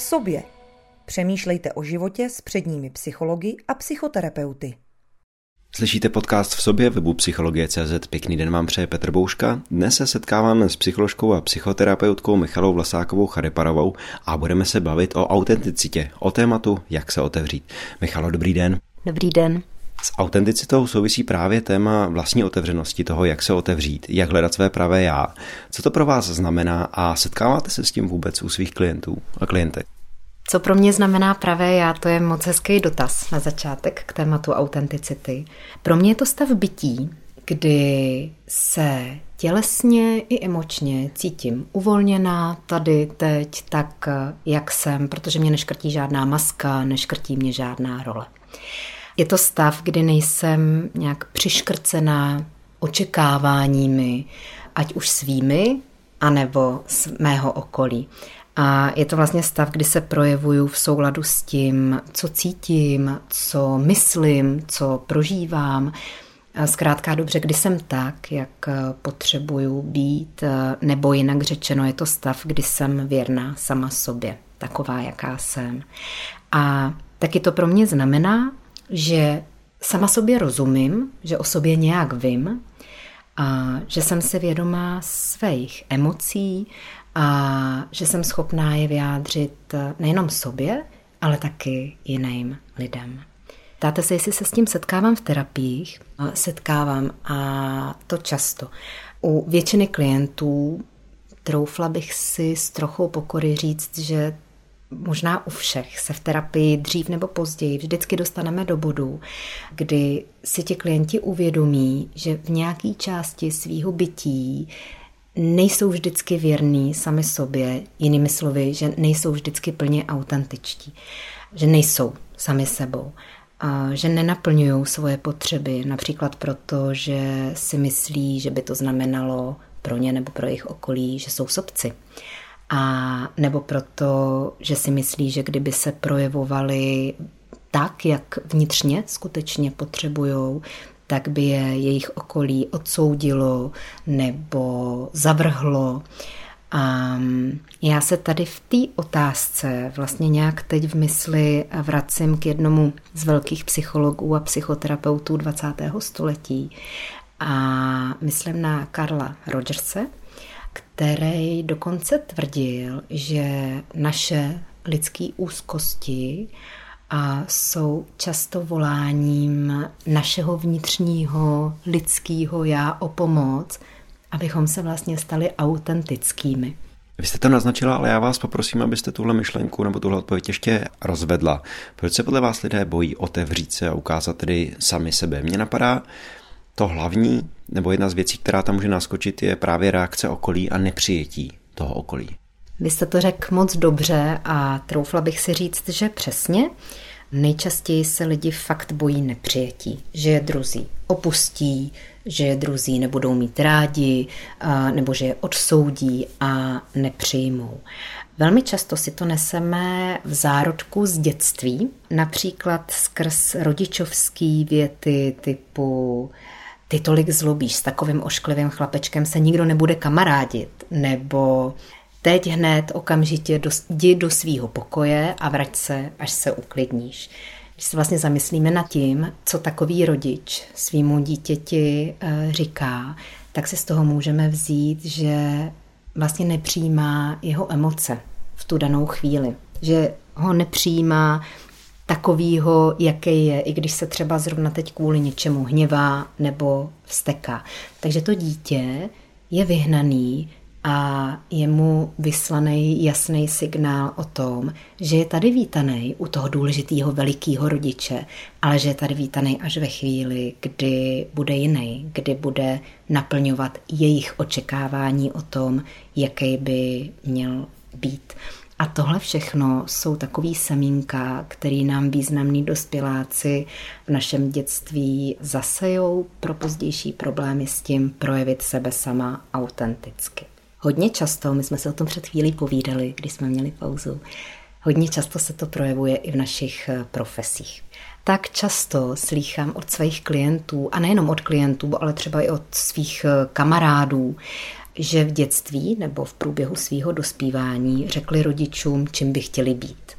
v sobě. Přemýšlejte o životě s předními psychologi a psychoterapeuty. Slyšíte podcast v sobě webu Psychologie.cz. Pěkný den vám přeje Petr Bouška. Dnes se setkáváme s psycholožkou a psychoterapeutkou Michalou Vlasákovou Chareparovou a budeme se bavit o autenticitě, o tématu, jak se otevřít. Michalo, dobrý den. Dobrý den. S autenticitou souvisí právě téma vlastní otevřenosti, toho, jak se otevřít, jak hledat své pravé já. Co to pro vás znamená a setkáváte se s tím vůbec u svých klientů a klientek? Co pro mě znamená pravé já, to je moc hezký dotaz na začátek k tématu autenticity. Pro mě je to stav bytí, kdy se tělesně i emočně cítím uvolněná tady, teď, tak, jak jsem, protože mě neškrtí žádná maska, neškrtí mě žádná role. Je to stav, kdy nejsem nějak přiškrcená očekáváními, ať už svými, anebo z mého okolí. A je to vlastně stav, kdy se projevuju v souladu s tím, co cítím, co myslím, co prožívám. Zkrátka dobře, kdy jsem tak, jak potřebuju být, nebo jinak řečeno, je to stav, kdy jsem věrná sama sobě, taková, jaká jsem. A taky to pro mě znamená, že sama sobě rozumím, že o sobě nějak vím a že jsem si vědomá svých emocí a že jsem schopná je vyjádřit nejenom sobě, ale taky jiným lidem. Ptáte se, jestli se s tím setkávám v terapiích? Setkávám a to často. U většiny klientů troufla bych si s trochou pokory říct, že možná u všech se v terapii dřív nebo později vždycky dostaneme do bodu, kdy si ti klienti uvědomí, že v nějaké části svýho bytí nejsou vždycky věrní sami sobě, jinými slovy, že nejsou vždycky plně autentičtí, že nejsou sami sebou a že nenaplňují svoje potřeby, například proto, že si myslí, že by to znamenalo pro ně nebo pro jejich okolí, že jsou sobci. A nebo proto, že si myslí, že kdyby se projevovali tak, jak vnitřně skutečně potřebují, tak by je jejich okolí odsoudilo nebo zavrhlo. A já se tady v té otázce vlastně nějak teď v mysli vracím k jednomu z velkých psychologů a psychoterapeutů 20. století. A myslím na Karla Rogerse, který dokonce tvrdil, že naše lidské úzkosti a jsou často voláním našeho vnitřního lidského já o pomoc, abychom se vlastně stali autentickými. Vy jste to naznačila, ale já vás poprosím, abyste tuhle myšlenku nebo tuhle odpověď ještě rozvedla. Proč se podle vás lidé bojí otevřít se a ukázat tedy sami sebe? Mně napadá, to hlavní, nebo jedna z věcí, která tam může naskočit, je právě reakce okolí a nepřijetí toho okolí. Vy jste to řekl moc dobře a troufla bych si říct, že přesně. Nejčastěji se lidi fakt bojí nepřijetí, že je druzí opustí, že je druzí nebudou mít rádi, nebo že je odsoudí a nepřijmou. Velmi často si to neseme v zárodku z dětství, například skrz rodičovský věty typu ty tolik zlobíš, s takovým ošklivým chlapečkem se nikdo nebude kamarádit, nebo teď hned okamžitě do, jdi do svýho pokoje a vrať se, až se uklidníš. Když se vlastně zamyslíme nad tím, co takový rodič svýmu dítěti eh, říká, tak si z toho můžeme vzít, že vlastně nepřijímá jeho emoce v tu danou chvíli. Že ho nepřijímá takovýho, jaký je, i když se třeba zrovna teď kvůli něčemu hněvá nebo vsteká. Takže to dítě je vyhnaný a je mu vyslaný jasný signál o tom, že je tady vítaný u toho důležitého velikého rodiče, ale že je tady vítaný až ve chvíli, kdy bude jiný, kdy bude naplňovat jejich očekávání o tom, jaký by měl být. A tohle všechno jsou takový semínka, který nám významní dospěláci v našem dětství zasejou pro pozdější problémy s tím projevit sebe sama autenticky. Hodně často, my jsme se o tom před chvílí povídali, když jsme měli pauzu, hodně často se to projevuje i v našich eh, profesích. Tak často slýchám od svých klientů, a nejenom od klientů, ale třeba i od svých eh, kamarádů, že v dětství nebo v průběhu svého dospívání řekli rodičům, čím by chtěli být.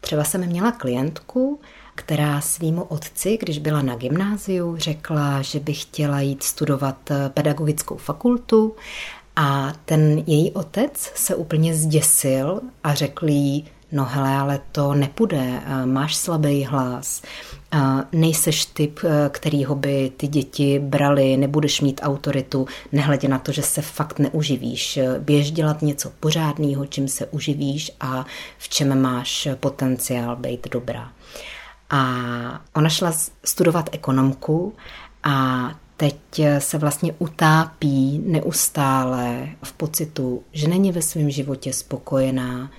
Třeba jsem měla klientku, která svýmu otci, když byla na gymnáziu, řekla, že by chtěla jít studovat pedagogickou fakultu a ten její otec se úplně zděsil a řekl jí, no hele, ale to nepůjde, máš slabý hlas, nejseš typ, kterýho by ty děti brali, nebudeš mít autoritu, nehledě na to, že se fakt neuživíš. Běž dělat něco pořádného, čím se uživíš a v čem máš potenciál být dobrá. A ona šla studovat ekonomku a teď se vlastně utápí neustále v pocitu, že není ve svém životě spokojená,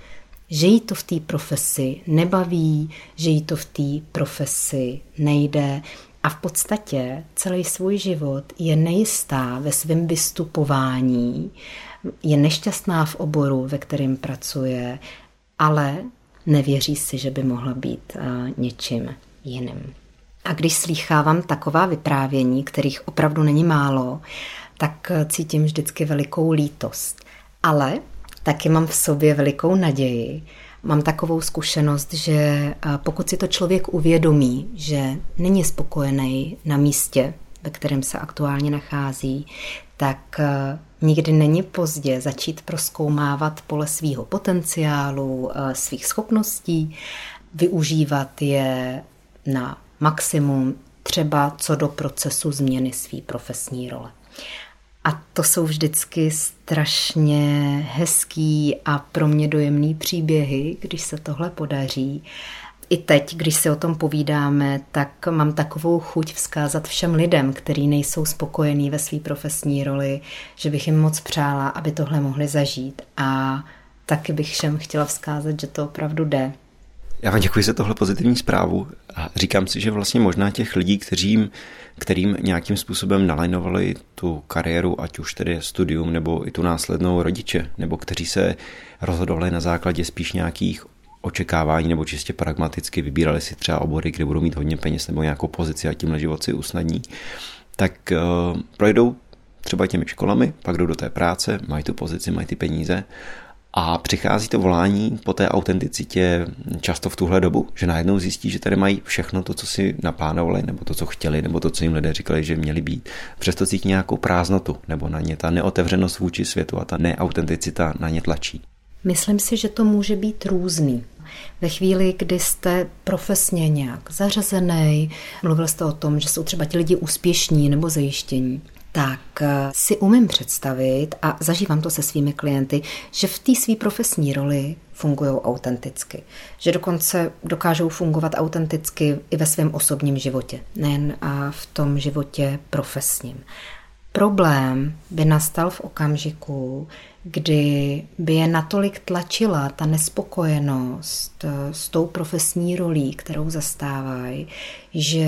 že jí to v té profesi nebaví, že jí to v té profesi nejde a v podstatě celý svůj život je nejistá ve svém vystupování, je nešťastná v oboru, ve kterém pracuje, ale nevěří si, že by mohla být uh, něčím jiným. A když slýchávám taková vyprávění, kterých opravdu není málo, tak cítím vždycky velikou lítost. Ale taky mám v sobě velikou naději. Mám takovou zkušenost, že pokud si to člověk uvědomí, že není spokojený na místě, ve kterém se aktuálně nachází, tak nikdy není pozdě začít proskoumávat pole svého potenciálu, svých schopností, využívat je na maximum, třeba co do procesu změny své profesní role. A to jsou vždycky strašně hezký a pro mě dojemný příběhy, když se tohle podaří. I teď, když si o tom povídáme, tak mám takovou chuť vzkázat všem lidem, kteří nejsou spokojení ve své profesní roli, že bych jim moc přála, aby tohle mohli zažít. A taky bych všem chtěla vzkázat, že to opravdu jde. Já vám děkuji za tohle pozitivní zprávu a říkám si, že vlastně možná těch lidí, kterým, kterým nějakým způsobem nalajnovali tu kariéru, ať už tedy studium nebo i tu následnou rodiče, nebo kteří se rozhodovali na základě spíš nějakých očekávání nebo čistě pragmaticky vybírali si třeba obory, kde budou mít hodně peněz nebo nějakou pozici a tímhle život si usnadní, tak uh, projdou třeba těmi školami, pak jdou do té práce, mají tu pozici, mají ty peníze a přichází to volání po té autenticitě často v tuhle dobu, že najednou zjistí, že tady mají všechno to, co si naplánovali, nebo to, co chtěli, nebo to, co jim lidé říkali, že měli být. Přesto cítí nějakou prázdnotu, nebo na ně ta neotevřenost vůči světu a ta neautenticita na ně tlačí. Myslím si, že to může být různý. Ve chvíli, kdy jste profesně nějak zařazený, mluvil jste o tom, že jsou třeba ti lidi úspěšní nebo zajištění, tak eh, si umím představit, a zažívám to se svými klienty, že v té své profesní roli fungují autenticky. Že dokonce dokážou fungovat autenticky i ve svém osobním životě, nejen v tom životě profesním. Problém by nastal v okamžiku, kdy by je natolik tlačila ta nespokojenost eh, s tou profesní rolí, kterou zastávají, že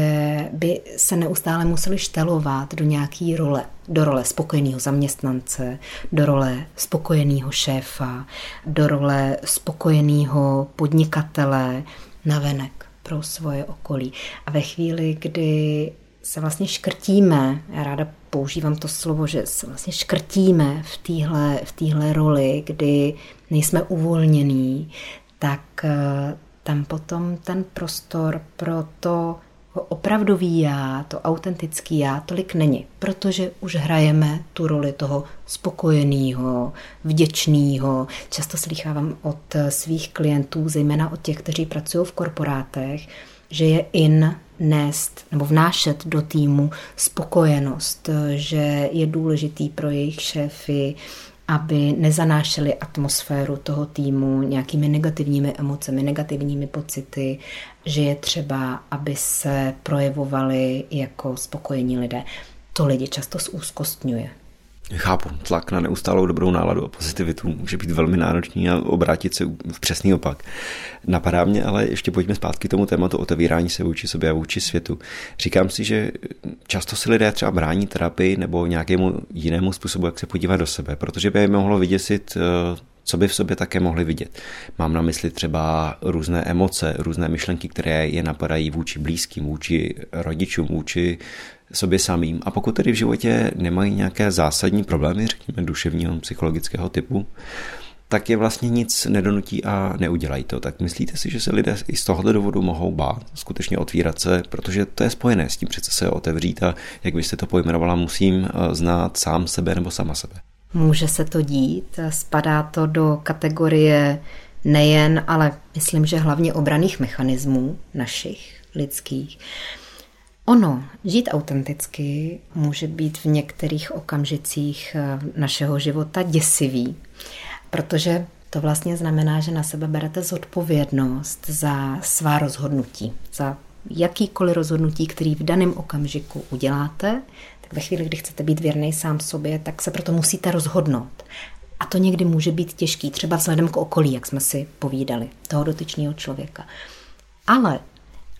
by se neustále museli štelovat do nějaké role, do role spokojeného zaměstnance, do role spokojeného šéfa, do role spokojeného podnikatele navenek pro svoje okolí. A ve chvíli, kdy se vlastně škrtíme, já ráda používám to slovo, že se vlastně škrtíme v téhle v týhle roli, kdy nejsme uvolnění, tak eh, tam potom ten prostor pro to opravdový já, to autentický já tolik není, protože už hrajeme tu roli toho spokojeného, vděčného. Často slychávám od svých klientů, zejména od těch, kteří pracují v korporátech, že je in nést nebo vnášet do týmu spokojenost, že je důležitý pro jejich šéfy, aby nezanášeli atmosféru toho týmu nějakými negativními emocemi, negativními pocity, že je třeba, aby se projevovali jako spokojení lidé. To lidi často zúzkostňuje. Chápu, tlak na neustálou dobrou náladu a pozitivitu může být velmi náročný a obrátit se v přesný opak. Napadá mě, ale ještě pojďme zpátky k tomu tématu otevírání se vůči sobě a vůči světu. Říkám si, že často si lidé třeba brání terapii nebo nějakému jinému způsobu, jak se podívat do sebe, protože by je mohlo vyděsit eh, co by v sobě také mohli vidět. Mám na mysli třeba různé emoce, různé myšlenky, které je napadají vůči blízkým, vůči rodičům, vůči sobě samým. A pokud tedy v životě nemají nějaké zásadní problémy, řekněme duševního, psychologického typu, tak je vlastně nic nedonutí a neudělají to. Tak myslíte si, že se lidé i z tohoto důvodu mohou bát, skutečně otvírat se, protože to je spojené s tím přece se otevřít a jak byste to pojmenovala, musím eh, znát sám sebe nebo sama sebe. Může se to dít, spadá to do kategorie nejen, ale myslím, že hlavně obraných mechanismů našich lidských. Ono, žít autenticky, může být v některých okamžicích eh, našeho života děsivý, protože to vlastně znamená, že na sebe berete zodpovědnost za svá rozhodnutí, za jakýkoliv rozhodnutí, který v daném okamžiku uděláte, tak ve chvíli, kdy chcete být věrný sám sobě, tak se proto musíte rozhodnout. A to někdy může být těžký, třeba vzhledem k okolí, jak jsme si povídali, toho dotyčného člověka. Ale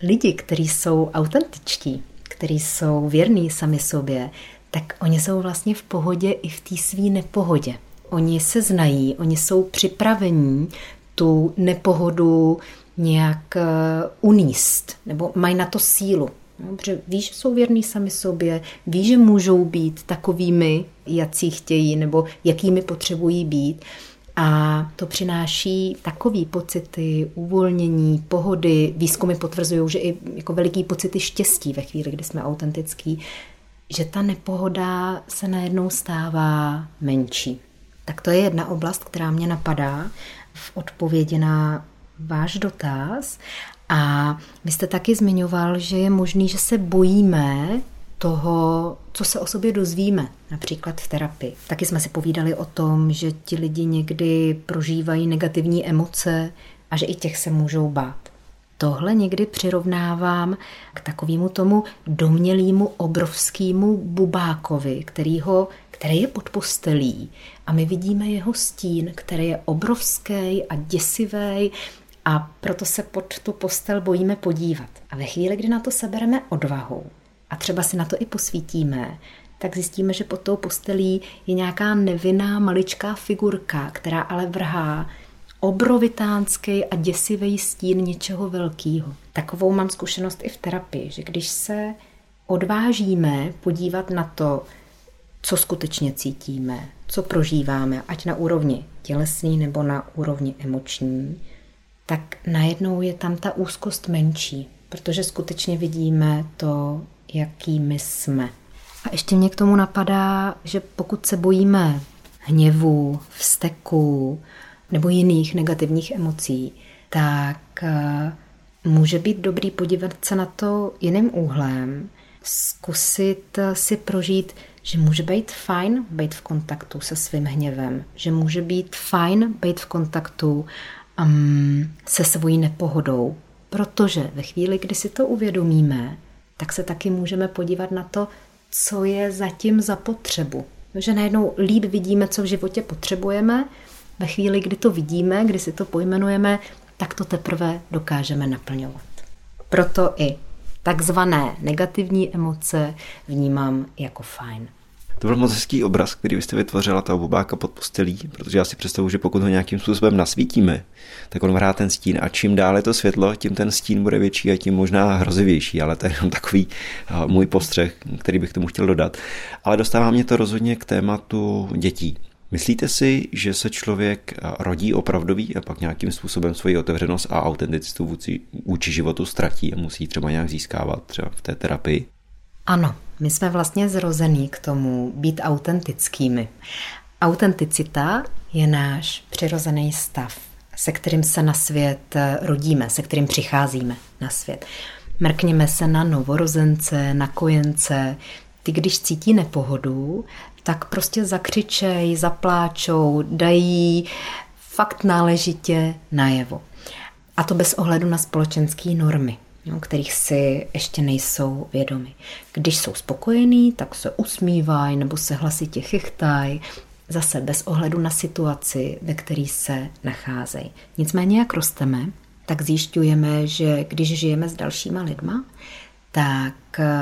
lidi, kteří jsou autentičtí, kteří jsou věrní sami sobě, tak oni jsou vlastně v pohodě i v té své nepohodě. Oni se znají, oni jsou připravení tu nepohodu nějak uh, uníst, nebo mají na to sílu. No, protože ví, že jsou věrní sami sobě, ví, že můžou být takovými, jací chtějí, nebo jakými potřebují být. A to přináší takový pocity uvolnění, pohody. Výzkumy potvrzují, že i jako veliký pocity štěstí ve chvíli, kdy jsme autentický, že ta nepohoda se najednou stává menší. Tak to je jedna oblast, která mě napadá v odpovědi na váš dotaz. A vy jste taky zmiňoval, že je možný, že se bojíme toho, co se o sobě dozvíme, například v terapii. Taky jsme si povídali o tom, že ti lidi někdy prožívají negativní emoce a že i těch se můžou bát. Tohle někdy přirovnávám k takovému tomu domělému obrovskému bubákovi, kterýho, který je pod postelí a my vidíme jeho stín, který je obrovský a děsivý a proto se pod tu postel bojíme podívat. A ve chvíli, kdy na to sebereme odvahu a třeba si na to i posvítíme, tak zjistíme, že pod tou postelí je nějaká nevinná maličká figurka, která ale vrhá obrovitánský a děsivý stín něčeho velkého. Takovou mám zkušenost i v terapii, že když se odvážíme podívat na to, co skutečně cítíme, co prožíváme, ať na úrovni tělesný nebo na úrovni emoční, tak najednou je tam ta úzkost menší, protože skutečně vidíme to, jaký my jsme. A ještě mě k tomu napadá, že pokud se bojíme hněvu, vzteku nebo jiných negativních emocí, tak eh, může být dobrý podívat se na to jiným úhlem, zkusit eh, si prožít, že může být fajn být v kontaktu se svým hněvem, že může být fajn být v kontaktu um, se svojí nepohodou, protože ve chvíli, kdy si to uvědomíme, tak se taky můžeme podívat na to, co je zatím za potřebu. Že najednou líp vidíme, co v životě potřebujeme, ve chvíli, kdy to vidíme, kdy si to pojmenujeme, tak to teprve dokážeme naplňovat. Proto i takzvané negativní emoce vnímám jako fajn. To byl moc hezký obraz, který byste vytvořila ta bubáka pod postelí, protože já si představuji, že pokud ho nějakým způsobem nasvítíme, tak on vrá ten stín a čím dále to světlo, tím ten stín bude větší a tím možná hrozivější, ale to je jenom takový můj postřeh, který bych tomu chtěl dodat. Ale dostává mě to rozhodně k tématu dětí. Myslíte si, že se člověk rodí opravdový a pak nějakým způsobem svoji otevřenost a autenticitu vůči, vůči životu ztratí a musí třeba nějak získávat třeba v té terapii? Ano, my jsme vlastně zrození k tomu být autentickými. Autenticita je náš přirozený stav, se kterým se na svět rodíme, se kterým přicházíme na svět. Mrkněme se na novorozence, na kojence. Ty, když cítí nepohodu, tak prostě zakřičej, zapláčou, dají fakt náležitě najevo. A to bez ohledu na společenské normy no, kterých si ještě nejsou vědomi. Když jsou spokojení, tak se usmívají nebo se hlasitě chychtají, zase bez ohledu na situaci, ve které se nacházejí. Nicméně, jak rosteme, tak zjišťujeme, že když žijeme s dalšíma lidma, tak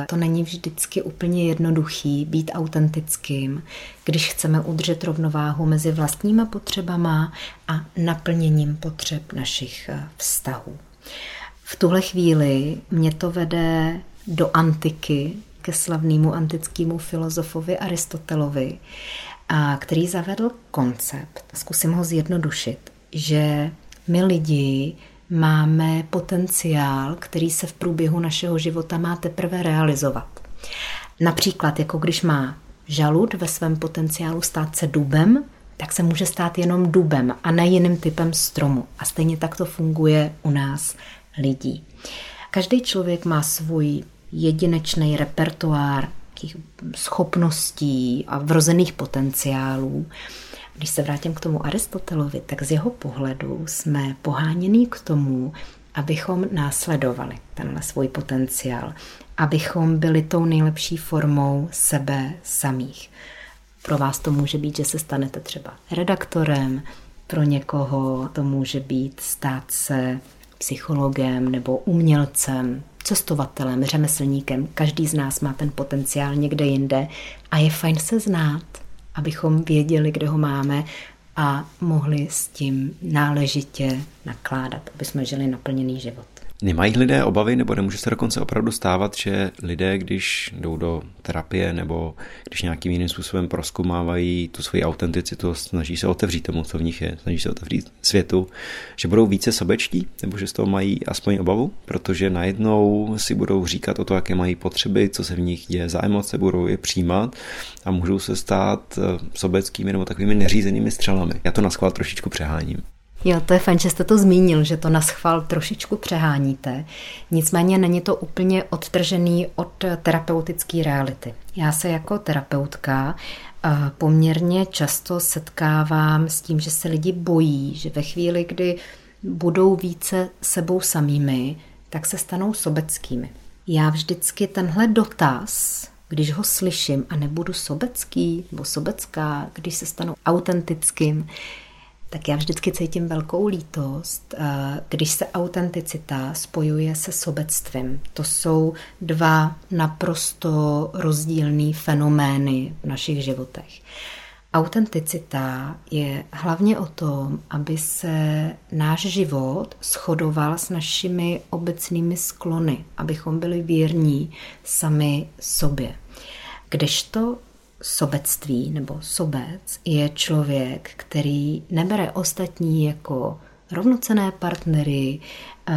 to není vždycky úplně jednoduchý být autentickým, když chceme udržet rovnováhu mezi vlastníma potřebama a naplněním potřeb našich vztahů. V tuhle chvíli mě to vede do antiky, ke slavnému antickému filozofovi Aristotelovi, a který zavedl koncept, zkusím ho zjednodušit, že my lidi máme potenciál, který se v průběhu našeho života má teprve realizovat. Například, jako když má žalud ve svém potenciálu stát se dubem, tak se může stát jenom dubem a ne jiným typem stromu. A stejně tak to funguje u nás lidí. Každý člověk má svůj jedinečný repertoár schopností a vrozených potenciálů. Když se vrátím k tomu Aristotelovi, tak z jeho pohledu jsme poháněni k tomu, abychom následovali tenhle svůj potenciál, abychom byli tou nejlepší formou sebe samých. Pro vás to může být, že se stanete třeba redaktorem, pro někoho to může být stát se psychologem nebo umělcem, cestovatelem, řemeslníkem. Každý z nás má ten potenciál někde jinde a je fajn se znát, abychom věděli, kde ho máme a mohli s tím náležitě nakládat, aby jsme žili naplněný život. Nemají lidé obavy, nebo nemůže se dokonce opravdu stávat, že lidé, když jdou do terapie nebo když nějakým jiným způsobem proskumávají tu svoji autenticitu, snaží se otevřít tomu, co v nich je, snaží se otevřít světu, že budou více sobečtí, nebo že z toho mají aspoň obavu, protože najednou si budou říkat o to, jaké mají potřeby, co se v nich děje za emoce, budou je přijímat a můžou se stát eh, sobeckými nebo takovými neřízenými střelami. Já to na trošičku přeháním. Jo, to je fajn, že jste to zmínil, že to na schvál trošičku přeháníte. Nicméně není to úplně odtržený od terapeutické reality. Já se jako terapeutka eh, poměrně často setkávám s tím, že se lidi bojí, že ve chvíli, kdy budou více sebou samými, tak se stanou sobeckými. Já vždycky tenhle dotaz, když ho slyším a nebudu sobecký nebo sobecká, když se stanu autentickým, tak já vždycky cítím velkou lítost, eh, když se autenticita spojuje se sobectvím. To jsou dva naprosto rozdílné fenomény v našich životech. Autenticita je hlavně o tom, aby se náš život shodoval s našimi obecnými sklony, abychom byli věrní sami sobě. Kdežto sobectví nebo sobec je člověk, který nebere ostatní jako rovnocené partnery, eh,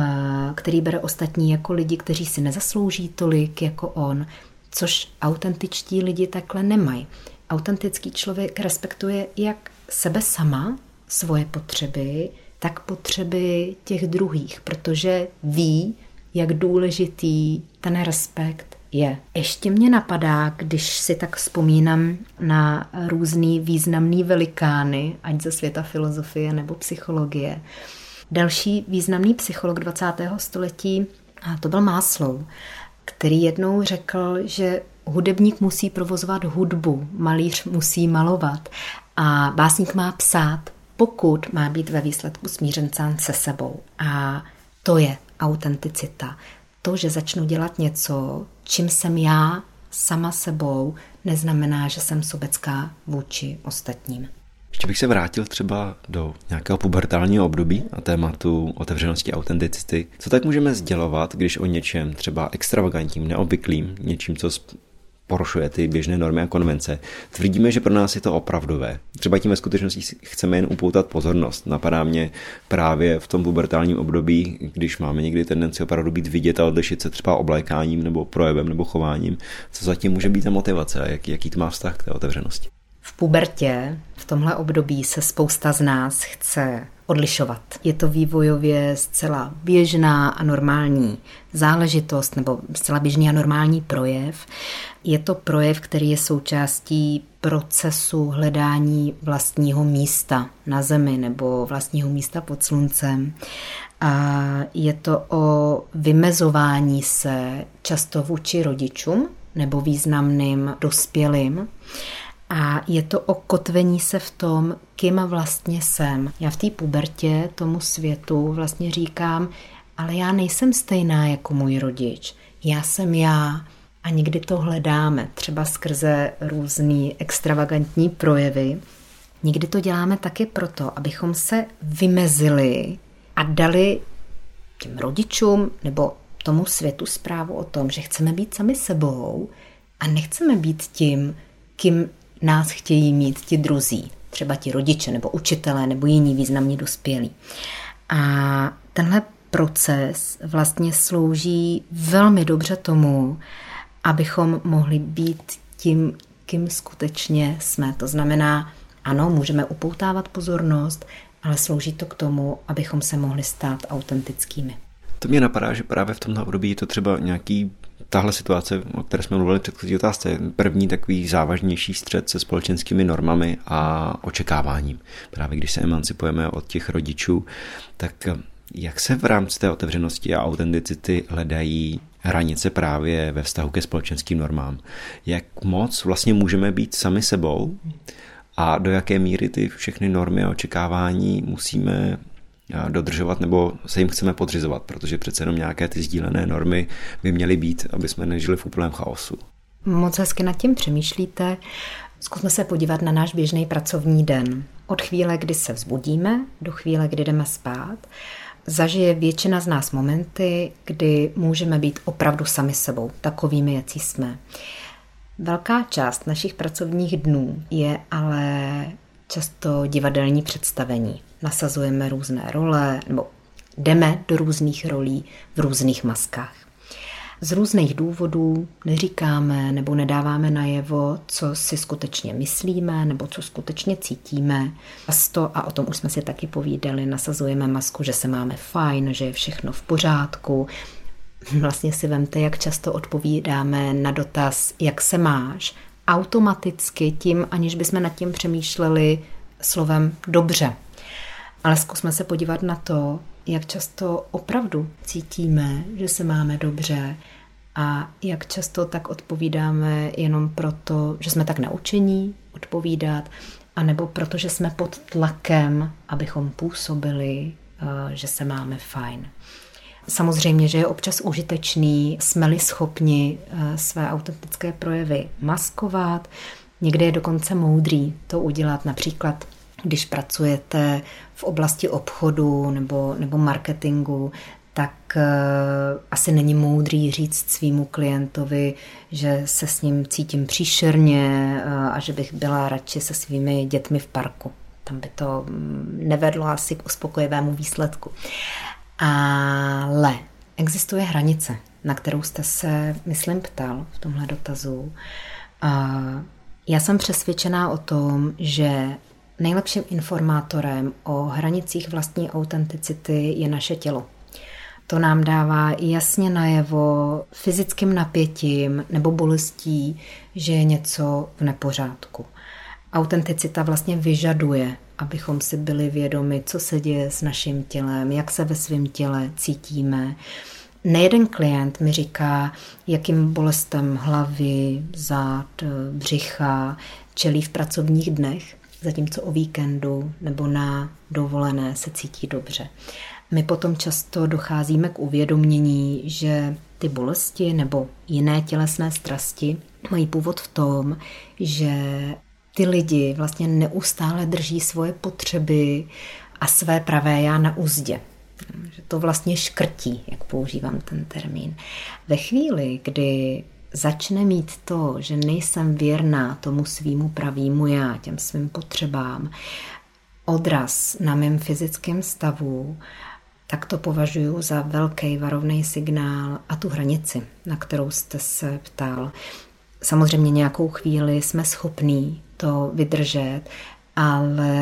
který bere ostatní jako lidi, kteří si nezaslouží tolik jako on, což autentičtí lidi takhle nemají. Autentický člověk respektuje jak sebe sama, svoje potřeby, tak potřeby těch druhých, protože ví, jak důležitý ten respekt je. Ještě mě napadá, když si tak vzpomínám na různý významný velikány, ať ze světa filozofie nebo psychologie. Další významný psycholog 20. století, a to byl Máslow, který jednou řekl, že hudebník musí provozovat hudbu, malíř musí malovat a básník má psát, pokud má být ve výsledku smířen sám se sebou. A to je autenticita to, že začnu dělat něco, čím jsem já sama sebou, neznamená, že jsem sobecká vůči ostatním. Ještě bych se vrátil třeba do nějakého pubertálního období a tématu otevřenosti a autenticity. Co tak můžeme sdělovat, když o něčem třeba extravagantním, neobvyklým, něčím, co porušuje ty běžné normy a konvence. Tvrdíme, že pro nás je to opravdové. Třeba tím ve skutečnosti chceme jen upoutat pozornost. Napadá mě právě v tom pubertálním období, když máme někdy tendenci opravdu být vidět a odlišit se třeba oblékáním nebo projevem nebo chováním, co zatím může být ta motivace a jaký, jaký to má vztah k té otevřenosti. V pubertě, v tomhle období se spousta z nás chce odlišovat. Je to vývojově zcela běžná a normální záležitost nebo zcela běžný a normální projev. Je to projev, který je součástí procesu hledání vlastního místa na zemi nebo vlastního místa pod sluncem. A je to o vymezování se často vůči rodičům nebo významným dospělým a je to o kotvení se v tom, kým vlastně jsem. Já v té pubertě tomu světu vlastně říkám, ale já nejsem stejná jako můj rodič. Já jsem já. A někdy to hledáme, třeba skrze různý extravagantní projevy. Někdy to děláme taky proto, abychom se vymezili a dali těm rodičům nebo tomu světu zprávu o tom, že chceme být sami sebou, A nechceme být tím, kým nás chtějí mít ti druzí, třeba ti rodiče nebo učitelé nebo jiní významní dospělí. A tenhle proces vlastně slouží velmi dobře tomu, abychom mohli být tím, kým skutečně jsme. To znamená, ano, můžeme upoutávat pozornost, ale slouží to k tomu, abychom se mohli stát autentickými. To mě napadá, že právě v tomhle období je to třeba nějaký tahle situace, o které jsme mluvili v předchozí otázce, první takový závažnější střed se společenskými normami a očekáváním. Právě když se emancipujeme od těch rodičů, tak jak se v rámci té otevřenosti a autenticity hledají hranice právě ve vztahu ke společenským normám? Jak moc vlastně můžeme být sami sebou a do jaké míry ty všechny normy a očekávání musíme dodržovat nebo se jim chceme podřizovat, protože přece jenom nějaké ty sdílené normy by měly být, aby jsme nežili v úplném chaosu. Moc hezky nad tím přemýšlíte. Zkusme se podívat na náš běžný pracovní den. Od chvíle, kdy se vzbudíme, do chvíle, kdy jdeme spát, zažije většina z nás momenty, kdy můžeme být opravdu sami sebou, takovými, jací jsme. Velká část našich pracovních dnů je ale často divadelní představení. Nasazujeme různé role nebo jdeme do různých rolí v různých maskách. Z různých důvodů neříkáme nebo nedáváme najevo, co si skutečně myslíme nebo co skutečně cítíme. Často, a o tom už jsme si taky povídali, nasazujeme masku, že se máme fajn, že je všechno v pořádku. Vlastně si vemte, jak často odpovídáme na dotaz, jak se máš, automaticky tím, aniž bychom nad tím přemýšleli slovem dobře. Ale zkusme se podívat na to, jak často opravdu cítíme, že se máme dobře a jak často tak odpovídáme jenom proto, že jsme tak naučení odpovídat, anebo proto, že jsme pod tlakem, abychom působili, eh, že se máme fajn. Samozřejmě, že je občas užitečný, jsme-li schopni eh, své autentické projevy maskovat, někdy je dokonce moudrý to udělat například když pracujete v oblasti obchodu nebo, nebo marketingu, tak uh, asi není moudrý říct svýmu klientovi, že se s ním cítím příšerně uh, a že bych byla radši se svými dětmi v parku. Tam by to mm, nevedlo asi k uspokojivému výsledku. Ale existuje hranice, na kterou jste se, myslím, ptal v tomhle dotazu. A já jsem přesvědčená o tom, že nejlepším informátorem o hranicích vlastní autenticity je naše tělo. To nám dává jasně najevo fyzickým napětím nebo bolestí, že je něco v nepořádku. Autenticita vlastně vyžaduje, abychom si byli vědomi, co se děje s naším tělem, jak se ve svém těle cítíme. Nejeden klient mi říká, jakým bolestem hlavy, zád, břicha čelí v pracovních dnech, zatímco o víkendu nebo na dovolené se cítí dobře. My potom často docházíme k uvědomění, že ty bolesti nebo jiné tělesné strasti mají původ v tom, že ty lidi vlastně neustále drží svoje potřeby a své pravé já na úzdě. Že to vlastně škrtí, jak používám ten termín. Ve chvíli, kdy začne mít to, že nejsem věrná tomu svýmu pravýmu já, těm svým potřebám, odraz na mém fyzickém stavu, tak to považuji za velký varovný signál a tu hranici, na kterou jste se ptal. Samozřejmě nějakou chvíli jsme schopní to vydržet, ale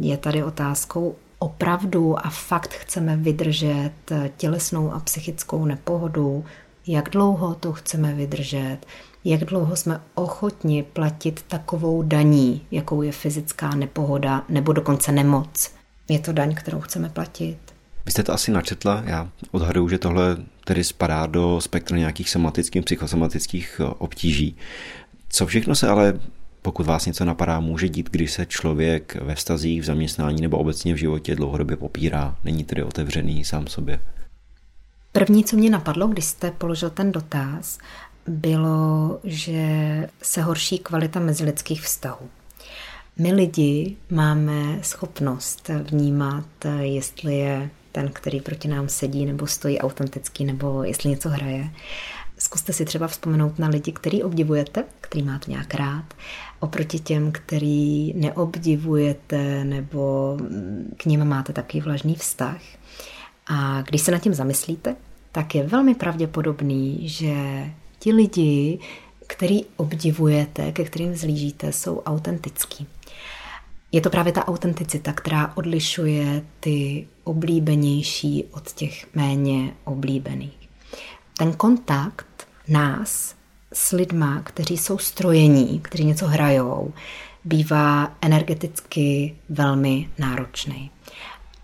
je tady otázkou opravdu a fakt chceme vydržet tělesnou a psychickou nepohodu, jak dlouho to chceme vydržet, jak dlouho jsme ochotni platit takovou daní, jakou je fyzická nepohoda nebo dokonce nemoc. Je to daň, kterou chceme platit. Vy jste to asi načetla, já odhaduju, že tohle tedy spadá do spektra nějakých somatických, psychosomatických eh, obtíží. Co všechno se ale, pokud vás něco napadá, může dít, když se člověk ve vztazích, v zaměstnání nebo obecně v životě dlouhodobě popírá, není tedy otevřený sám sobě? První, co mě napadlo, když jste položil ten dotaz, bylo, že se horší kvalita mezilidských vztahů. My lidi máme schopnost vnímat, jestli je ten, který proti nám sedí nebo stojí autentický, nebo jestli něco hraje, Zkuste si třeba vzpomenout na lidi, který obdivujete, který máte nějak rád, oproti těm, který neobdivujete nebo k ním máte taky vlažný vztah. A když se nad tím zamyslíte, tak je velmi pravděpodobný, že ti lidi, který obdivujete, ke kterým zlížíte, jsou autentický. Je to právě ta autenticita, která odlišuje ty oblíbenější od těch méně oblíbených. Ten kontakt nás s lidma, kteří jsou strojení, kteří něco hrajou, bývá energeticky velmi náročný.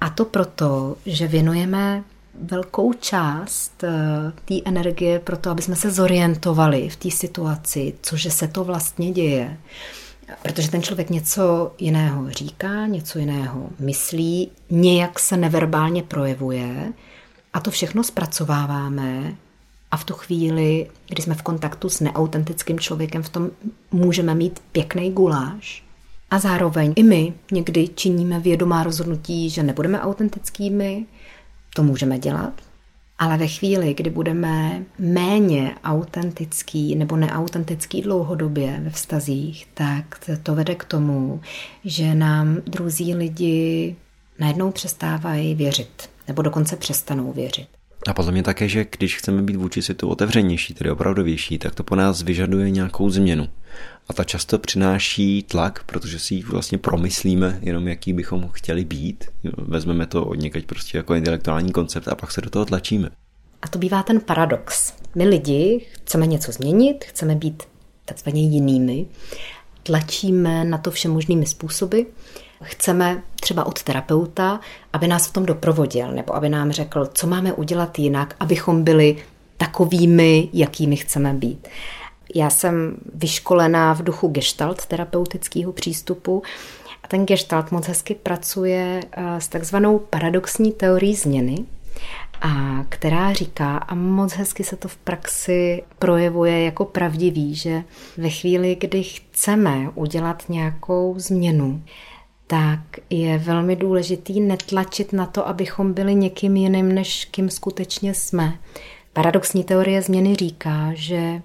A to proto, že věnujeme velkou část eh, té energie pro to, aby jsme se zorientovali v té situaci, cože se to vlastně děje. Protože ten člověk něco jiného říká, něco jiného myslí, nějak se neverbálně projevuje a to všechno zpracováváme a v tu chvíli, kdy jsme v kontaktu s neautentickým člověkem, v tom můžeme mít pěkný guláš. A zároveň i my někdy činíme vědomá rozhodnutí, že nebudeme autentickými, to můžeme dělat, ale ve chvíli, kdy budeme méně autentický nebo neautentický dlouhodobě ve vztazích, tak to vede k tomu, že nám druzí lidi najednou přestávají věřit, nebo dokonce přestanou věřit. A podle mě také, že když chceme být vůči světu otevřenější, tedy opravdovější, tak to po nás vyžaduje nějakou změnu. A ta často přináší tlak, protože si ji vlastně promyslíme jenom, jaký bychom chtěli být. Vezmeme to od někaď prostě jako intelektuální koncept a pak se do toho tlačíme. A to bývá ten paradox. My lidi chceme něco změnit, chceme být takzvaně jinými, tlačíme na to všemožnými způsoby, chceme třeba od terapeuta, aby nás v tom doprovodil, nebo aby nám řekl, co máme udělat jinak, abychom byli takovými, jakými chceme být. Já jsem vyškolená v duchu gestalt terapeutického přístupu a ten gestalt moc hezky pracuje eh, s takzvanou paradoxní teorií změny, a která říká, a moc hezky se to v praxi projevuje jako pravdivý, že ve chvíli, kdy chceme udělat nějakou změnu, tak je velmi důležitý netlačit na to, abychom byli někým jiným, než kým skutečně jsme. Paradoxní teorie změny říká, že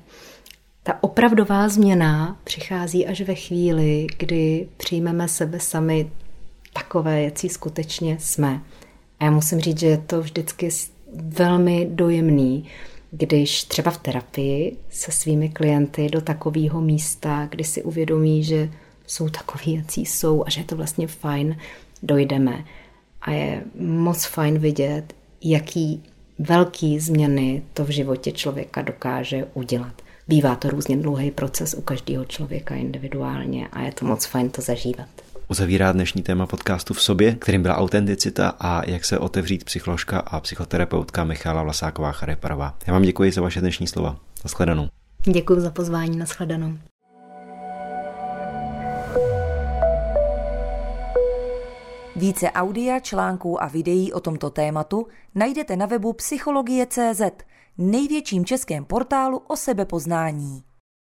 ta opravdová změna přichází až ve chvíli, kdy přijmeme sebe sami takové, jaký skutečně jsme. A já musím říct, že je to vždycky velmi dojemný, když třeba v terapii se svými klienty do takového místa, kdy si uvědomí, že jsou takový, jaký jsou a že je to vlastně fajn, dojdeme. A je moc fajn vidět, jaký velký změny to v životě člověka dokáže udělat. Bývá to různě dlouhý proces u každého člověka individuálně a je to moc fajn to zažívat. Uzavírá dnešní téma podcastu v sobě, kterým byla autenticita a jak se otevřít psycholožka a psychoterapeutka Michála Vlasáková Chareparová. Já vám děkuji za vaše dnešní slova. Naschledanou. Děkuji za pozvání. Naschledanou. Více audia, článků a videí o tomto tématu najdete na webu psychologie.cz, největším českém portálu o sebepoznání.